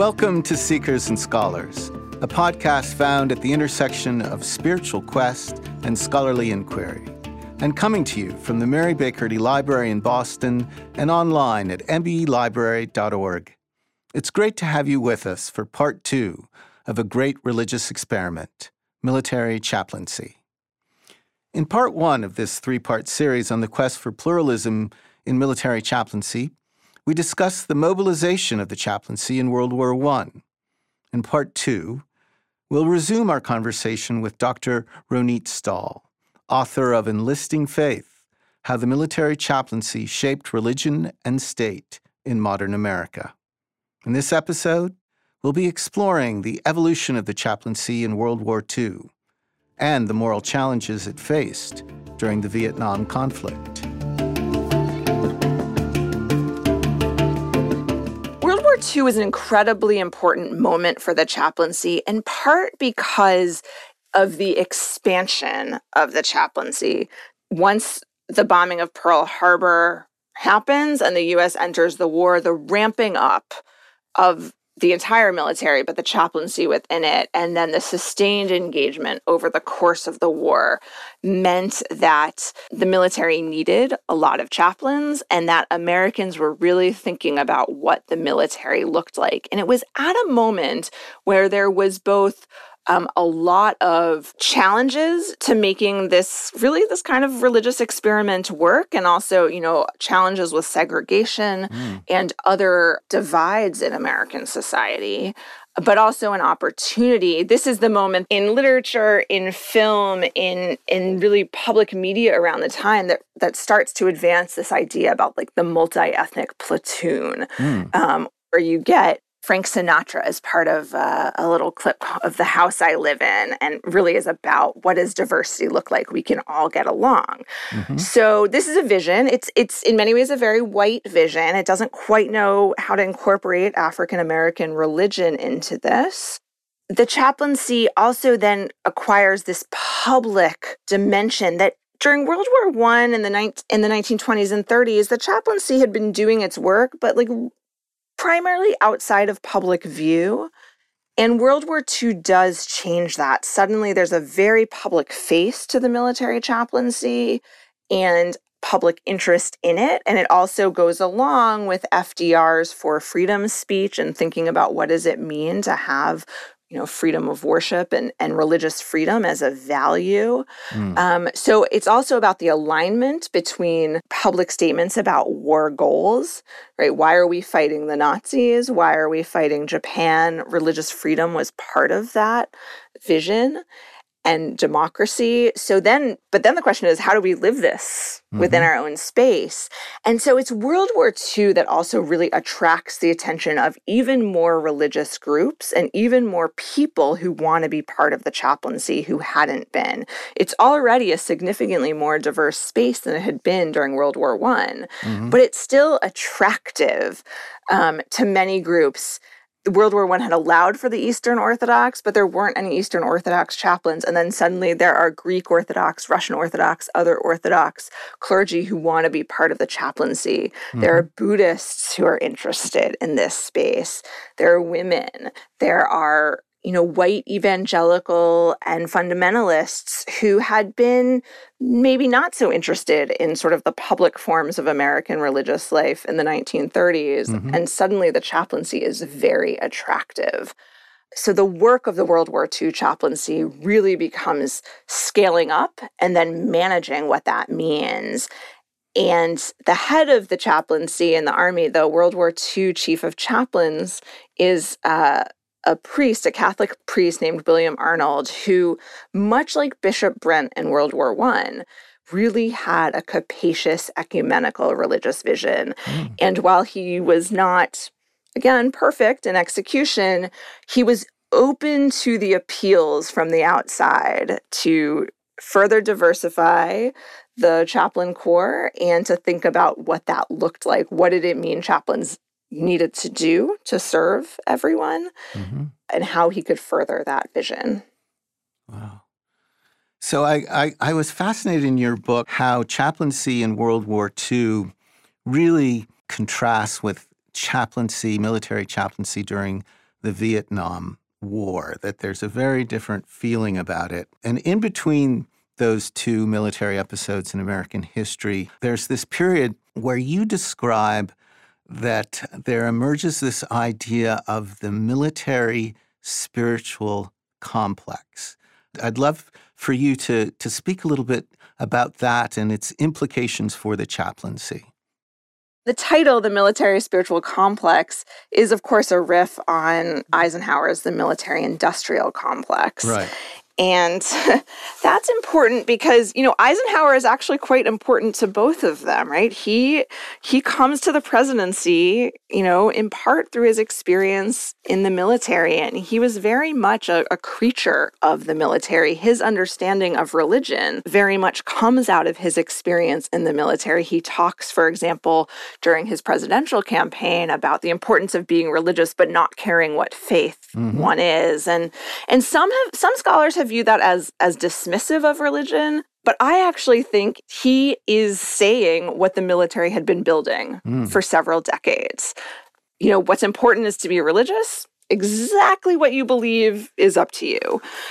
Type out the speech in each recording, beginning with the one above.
Welcome to Seekers and Scholars, a podcast found at the intersection of spiritual quest and scholarly inquiry, and coming to you from the Mary Baker Eddy Library in Boston and online at mbelibrary.org. It's great to have you with us for part two of a great religious experiment military chaplaincy. In part one of this three part series on the quest for pluralism in military chaplaincy, we discuss the mobilization of the chaplaincy in World War I. In part two, we'll resume our conversation with Dr. Ronit Stahl, author of Enlisting Faith How the Military Chaplaincy Shaped Religion and State in Modern America. In this episode, we'll be exploring the evolution of the chaplaincy in World War II and the moral challenges it faced during the Vietnam conflict. War II was an incredibly important moment for the chaplaincy, in part because of the expansion of the chaplaincy. Once the bombing of Pearl Harbor happens and the US enters the war, the ramping up of the entire military, but the chaplaincy within it, and then the sustained engagement over the course of the war meant that the military needed a lot of chaplains and that Americans were really thinking about what the military looked like. And it was at a moment where there was both um, a lot of challenges to making this really this kind of religious experiment work and also you know challenges with segregation mm. and other divides in american society but also an opportunity this is the moment in literature in film in in really public media around the time that that starts to advance this idea about like the multi-ethnic platoon mm. um, where you get Frank Sinatra as part of uh, a little clip of the house I live in, and really is about what does diversity look like? We can all get along. Mm-hmm. So this is a vision. It's it's in many ways a very white vision. It doesn't quite know how to incorporate African American religion into this. The chaplaincy also then acquires this public dimension that during World War One in the ni- in the 1920s and 30s, the chaplaincy had been doing its work, but like primarily outside of public view. And World War II does change that. Suddenly, there's a very public face to the military chaplaincy and public interest in it. And it also goes along with FDR's Four Freedom speech and thinking about what does it mean to have you know freedom of worship and and religious freedom as a value. Mm. um, so it's also about the alignment between public statements about war goals right? Why are we fighting the nazis? Why are we fighting japan? Religious freedom was part of that vision and democracy. So then, but then the question is, how do we live this mm-hmm. within our own space? And so it's World War II that also really attracts the attention of even more religious groups and even more people who want to be part of the chaplaincy who hadn't been. It's already a significantly more diverse space than it had been during World War One, mm-hmm. but it's still attractive um, to many groups World War One had allowed for the Eastern Orthodox, but there weren't any Eastern Orthodox chaplains. And then suddenly there are Greek Orthodox, Russian Orthodox, other Orthodox clergy who want to be part of the chaplaincy. Mm-hmm. There are Buddhists who are interested in this space. There are women. There are you know, white evangelical and fundamentalists who had been maybe not so interested in sort of the public forms of American religious life in the 1930s. Mm-hmm. And suddenly the chaplaincy is very attractive. So the work of the World War II chaplaincy really becomes scaling up and then managing what that means. And the head of the chaplaincy in the army, the World War II chief of chaplains, is uh, a priest, a Catholic priest named William Arnold, who, much like Bishop Brent in World War One, really had a capacious ecumenical religious vision. Mm. And while he was not, again, perfect in execution, he was open to the appeals from the outside to further diversify the chaplain corps and to think about what that looked like. What did it mean chaplains needed to do to serve everyone mm-hmm. and how he could further that vision. Wow. So I, I, I, was fascinated in your book how chaplaincy in World War II really contrasts with chaplaincy, military chaplaincy during the Vietnam War, that there's a very different feeling about it. And in between those two military episodes in American history, there's this period where you describe that there emerges this idea of the military spiritual complex. I'd love for you to, to speak a little bit about that and its implications for the chaplaincy. The title, The Military Spiritual Complex, is of course a riff on mm-hmm. Eisenhower's The Military Industrial Complex. Right. And that's important because, you know, Eisenhower is actually quite important to both of them, right? He he comes to the presidency, you know, in part through his experience in the military. And he was very much a, a creature of the military. His understanding of religion very much comes out of his experience in the military. He talks, for example, during his presidential campaign about the importance of being religious but not caring what faith mm-hmm. one is. And and some have some scholars have view that as as dismissive of religion, but I actually think he is saying what the military had been building mm. for several decades. You know, what's important is to be religious. Exactly what you believe is up to you.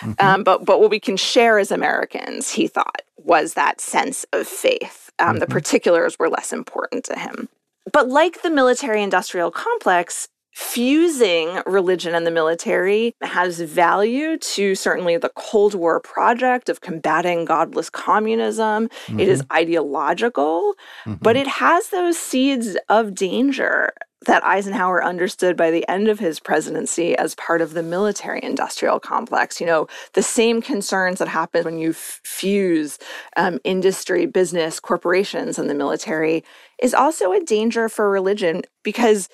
Mm-hmm. Um, but but what we can share as Americans, he thought, was that sense of faith. Um, mm-hmm. The particulars were less important to him. But like the military industrial complex, fusing religion and the military has value to certainly the Cold War project of combating godless communism. Mm-hmm. It is mm-hmm. ideological, mm-hmm. but it has those seeds of danger that Eisenhower understood by the end of his presidency as part of the military industrial complex. You know, the same concerns that happen when you f- fuse um, industry, business, corporations, and the military is also a danger for religion because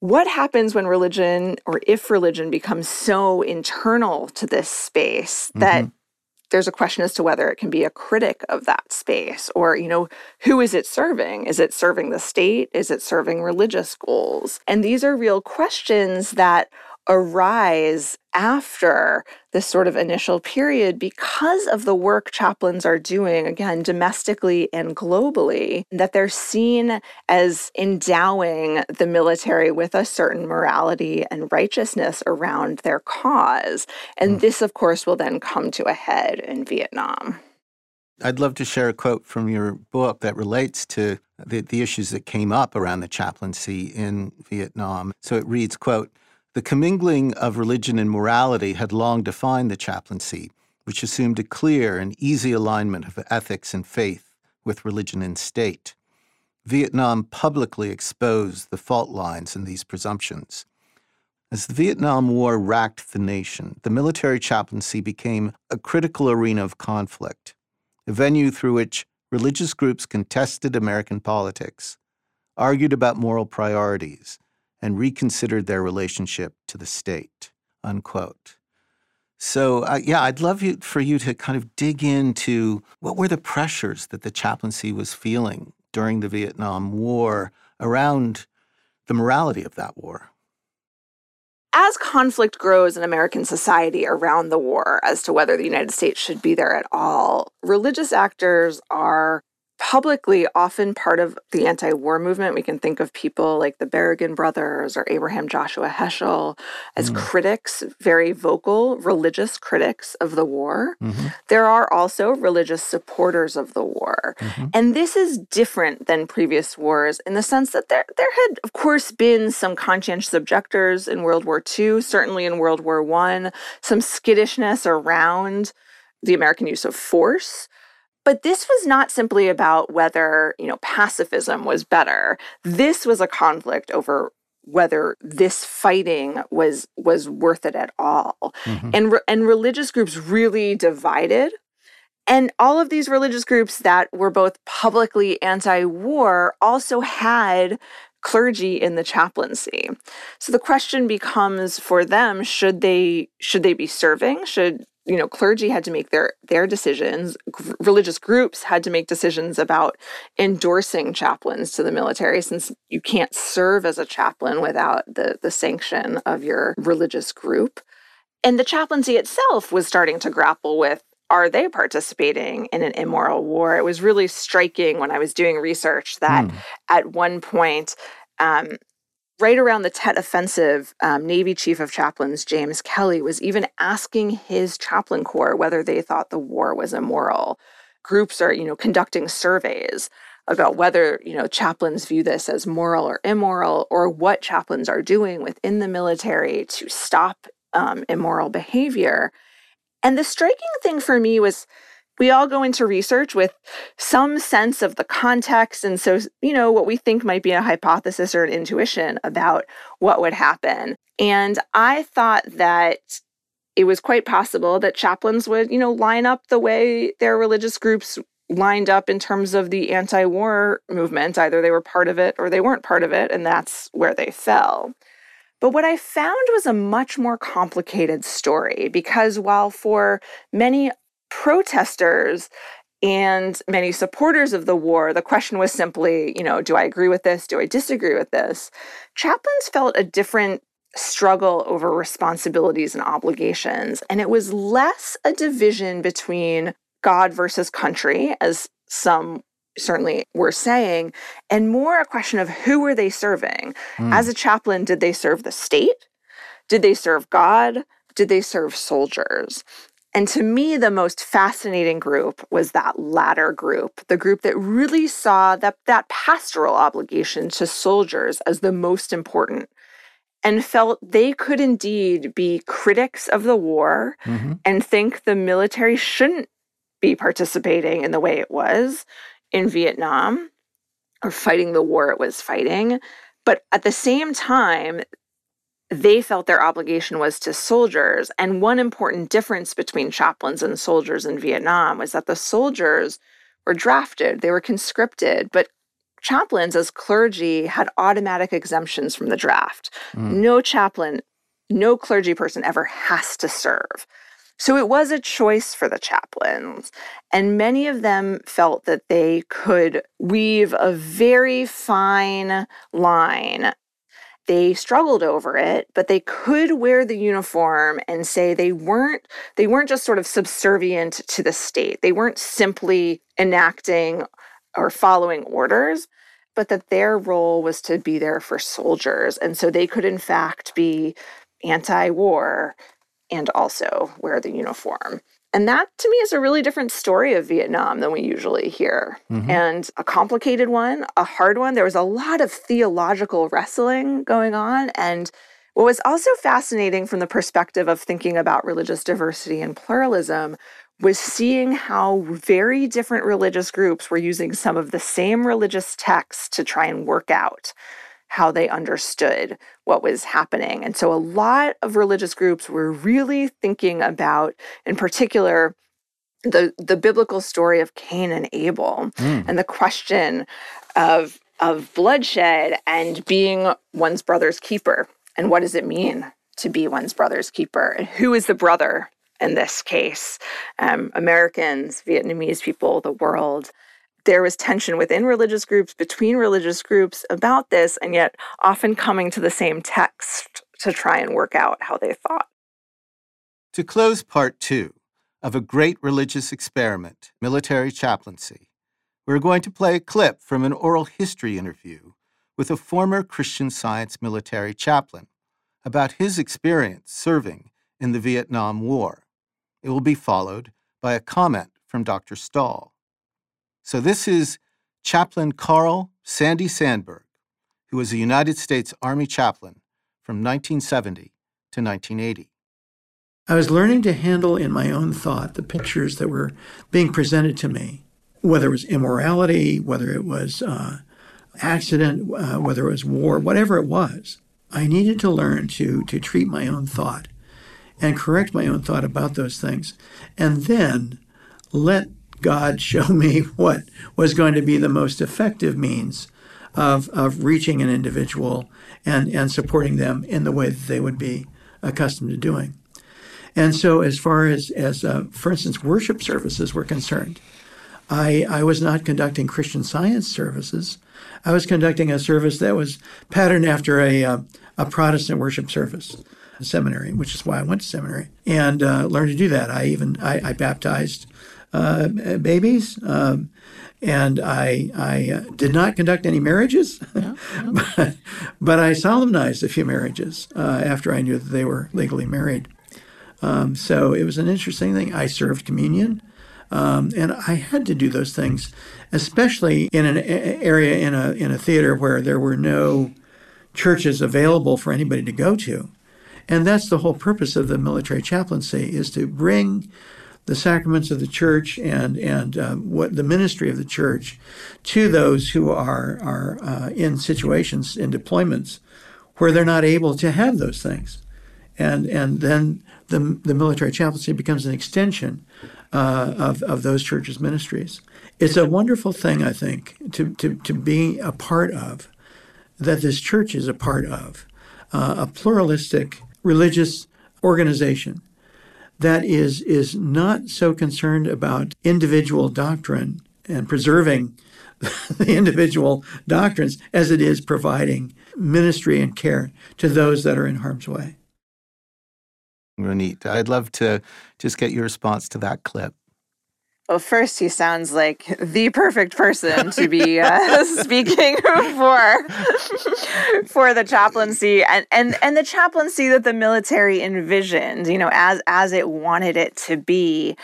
what happens when religion or if religion becomes so internal to this space that mm-hmm. there's a question as to whether it can be a critic of that space? Or you know who is it serving? Is it serving the state? Is it serving religious goals? And these are real questions that arise after this sort of initial period because of the work chaplains are doing, again, domestically and globally, that they're seen as endowing the military with a certain morality and righteousness around their cause. And mm. this, of course, will then come to a head in Vietnam. I'd love to share a quote from your book that relates to the, the issues that came up around the chaplaincy in Vietnam. So it reads, quote, the commingling of religion and morality had long defined the chaplaincy, which assumed a clear and easy alignment of ethics and faith with religion and state. Vietnam publicly exposed the fault lines in these presumptions. As the Vietnam War racked the nation, the military chaplaincy became a critical arena of conflict, a venue through which religious groups contested American politics, argued about moral priorities, and reconsidered their relationship to the state. Unquote. So, uh, yeah, I'd love you, for you to kind of dig into what were the pressures that the chaplaincy was feeling during the Vietnam War around the morality of that war. As conflict grows in American society around the war as to whether the United States should be there at all, religious actors are publicly often part of the anti war movement. We can think of people like the Berrigan brothers or Abraham Joshua Heschel as mm. critics, very vocal religious critics of the war. Mm-hmm. There are also religious supporters of the war. Mm-hmm. And this is different than previous wars in the sense that there, there had, of course, been some conscientious objectors in World War II, certainly in World War I, some skittishness around the American use of force. But this was not simply about whether, you know, pacifism was better. This was a conflict over whether this fighting was was worth it at all. Mm-hmm. And re- and religious groups really divided and all of these religious groups that were both publicly anti-war also had clergy in the chaplaincy. So the question becomes for them should they should they be serving? Should you know clergy had to make their their decisions. G- religious groups had to make decisions about endorsing chaplains to the military since you can't serve as a chaplain without the the sanction of your religious group. And the chaplaincy itself was starting to grapple with are they participating in an immoral war? It was really striking when i was doing research that mm. at one point um, right around the Tet Offensive, um, Navy Chief of Chaplains James Kelly was even asking his chaplain corps whether they thought the war was immoral. Groups are, you know, conducting surveys about whether, you know, chaplains view this as moral or immoral, or what chaplains are doing within the military to stop um, immoral behavior. And the striking thing for me was we all go into research with some sense of the context. And so, you know, what we think might be a hypothesis or an intuition about what would happen. And I thought that it was quite possible that chaplains would, you know, line up the way their religious groups lined up in terms of the anti war movement. Either they were part of it or they weren't part of it, and that's where they fell. But what I found was a much more complicated story because while for many protesters and many supporters of the war, the question was simply, you know, do I agree with this? Do I disagree with this? Chaplains felt a different struggle over responsibilities and obligations. And it was less a division between God versus country, as some certainly were saying, and more a question of who were they serving? Mm. As a chaplain, did they serve the state? Did they serve God? Did they serve soldiers? And to me, the most fascinating group was that latter group, the group that really saw that, that pastoral obligation to soldiers as the most important and felt they could indeed be critics of the war mm-hmm. and think the military shouldn't be participating in the way it was in Vietnam or fighting the war it was fighting. But at the same time, they felt their obligation was to soldiers. And one important difference between chaplains and soldiers in Vietnam was that the soldiers were drafted, they were conscripted, but chaplains as clergy had automatic exemptions from the draft. Mm. No chaplain, no clergy person ever has to serve. So it was a choice for the chaplains. And many of them felt that they could weave a very fine line they struggled over it but they could wear the uniform and say they weren't they weren't just sort of subservient to the state. They weren't simply enacting or following orders but that their role was to be there for soldiers. And so they could in fact be anti-war and also wear the uniform and that to me is a really different story of Vietnam than we usually hear. Mm-hmm. And a complicated one, a hard one. There was a lot of theological wrestling going on. And what was also fascinating from the perspective of thinking about religious diversity and pluralism was seeing how very different religious groups were using some of the same religious texts to try and work out how they understood what was happening. And so a lot of religious groups were really thinking about, in particular, the, the biblical story of Cain and Abel mm. and the question of, of bloodshed and being one's brother's keeper. And what does it mean to be one's brother's keeper? And who is the brother in this case? Um, Americans, Vietnamese people, the world there was tension within religious groups, between religious groups about this, and yet often coming to the same text to try and work out how they thought. To close part two of a great religious experiment, military chaplaincy, we're going to play a clip from an oral history interview with a former Christian Science military chaplain about his experience serving in the Vietnam War. It will be followed by a comment from Dr. Stahl. So this is Chaplain Carl Sandy Sandberg, who was a United States Army chaplain from 1970 to 1980. I was learning to handle in my own thought the pictures that were being presented to me, whether it was immorality, whether it was uh, accident, uh, whether it was war, whatever it was. I needed to learn to to treat my own thought and correct my own thought about those things, and then let God show me what was going to be the most effective means of, of reaching an individual and, and supporting them in the way that they would be accustomed to doing. And so, as far as, as uh, for instance, worship services were concerned, I, I was not conducting Christian science services. I was conducting a service that was patterned after a, uh, a Protestant worship service seminary, which is why I went to seminary and uh, learned to do that. I even I, I baptized uh, babies. Um, and I, I uh, did not conduct any marriages, yeah, yeah. but, but, I solemnized a few marriages uh, after I knew that they were legally married. Um, so it was an interesting thing. I served communion, um, and I had to do those things, especially in an area in a in a theater where there were no churches available for anybody to go to. And that's the whole purpose of the military chaplaincy is to bring the sacraments of the church and and um, what the ministry of the church to those who are are uh, in situations in deployments where they're not able to have those things, and and then the the military chaplaincy becomes an extension uh, of of those churches' ministries. It's a wonderful thing, I think, to to to be a part of, that this church is a part of, uh, a pluralistic religious organization that is is not so concerned about individual doctrine and preserving the individual doctrines as it is providing ministry and care to those that are in harm's way. Ronit, I'd love to just get your response to that clip. Well, first, he sounds like the perfect person to be uh, speaking for for the chaplaincy and, and and the chaplaincy that the military envisioned, you know, as as it wanted it to be.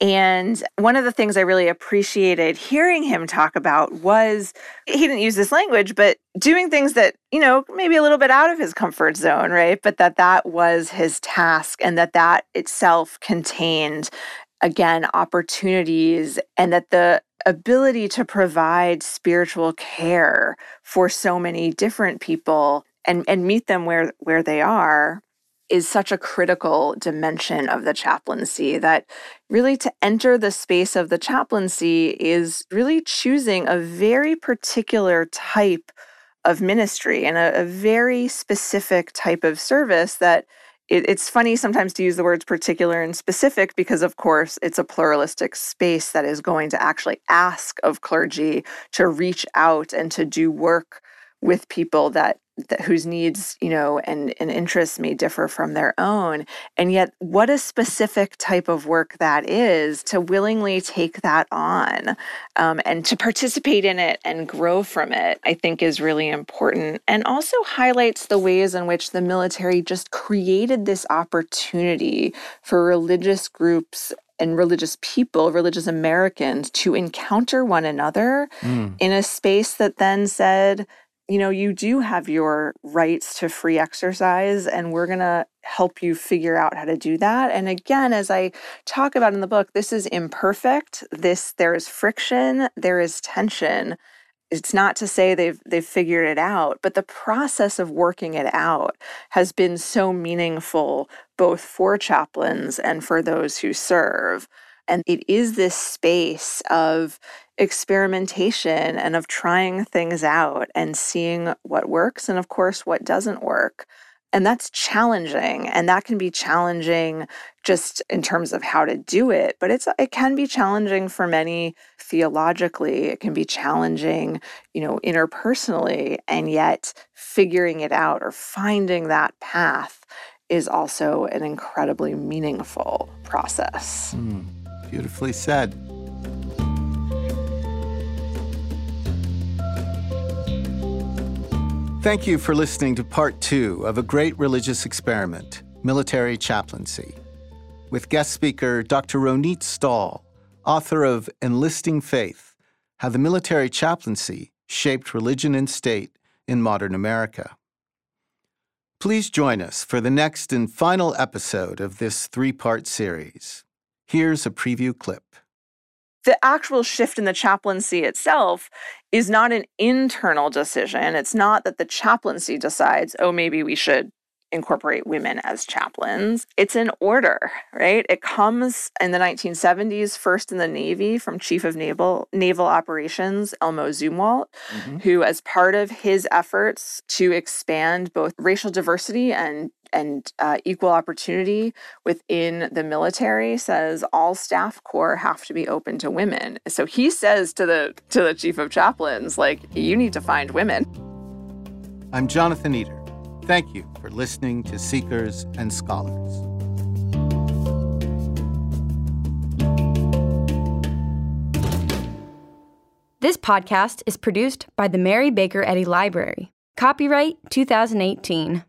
And one of the things I really appreciated hearing him talk about was he didn't use this language, but doing things that, you know, maybe a little bit out of his comfort zone, right? But that that was his task and that that itself contained again opportunities and that the ability to provide spiritual care for so many different people and and meet them where where they are is such a critical dimension of the chaplaincy that really to enter the space of the chaplaincy is really choosing a very particular type of ministry and a, a very specific type of service that it, it's funny sometimes to use the words particular and specific because, of course, it's a pluralistic space that is going to actually ask of clergy to reach out and to do work with people that that, whose needs, you know, and, and interests may differ from their own. And yet, what a specific type of work that is to willingly take that on um, and to participate in it and grow from it, I think is really important. And also highlights the ways in which the military just created this opportunity for religious groups and religious people, religious Americans, to encounter one another mm. in a space that then said, you know, you do have your rights to free exercise, and we're going to help you figure out how to do that. And again, as I talk about in the book, this is imperfect. This there is friction, there is tension. It's not to say they've they've figured it out, but the process of working it out has been so meaningful both for chaplains and for those who serve. And it is this space of experimentation and of trying things out and seeing what works and, of course, what doesn't work. And that's challenging. And that can be challenging just in terms of how to do it. But it's it can be challenging for many theologically. It can be challenging, you know, interpersonally. And yet figuring it out or finding that path is also an incredibly meaningful process. Mm, beautifully said. Thank you for listening to part two of A Great Religious Experiment Military Chaplaincy, with guest speaker Dr. Ronit Stahl, author of Enlisting Faith How the Military Chaplaincy Shaped Religion and State in Modern America. Please join us for the next and final episode of this three part series. Here's a preview clip the actual shift in the chaplaincy itself is not an internal decision. It's not that the chaplaincy decides, oh, maybe we should incorporate women as chaplains. It's an order, right? It comes in the 1970s, first in the Navy from Chief of Naval Naval Operations Elmo Zumwalt, mm-hmm. who, as part of his efforts to expand both racial diversity and and uh, equal opportunity within the military says all staff corps have to be open to women. So he says to the to the chief of chaplains, like, you need to find women. I'm Jonathan Eder. Thank you for listening to Seekers and Scholars. This podcast is produced by the Mary Baker Eddy Library. Copyright 2018.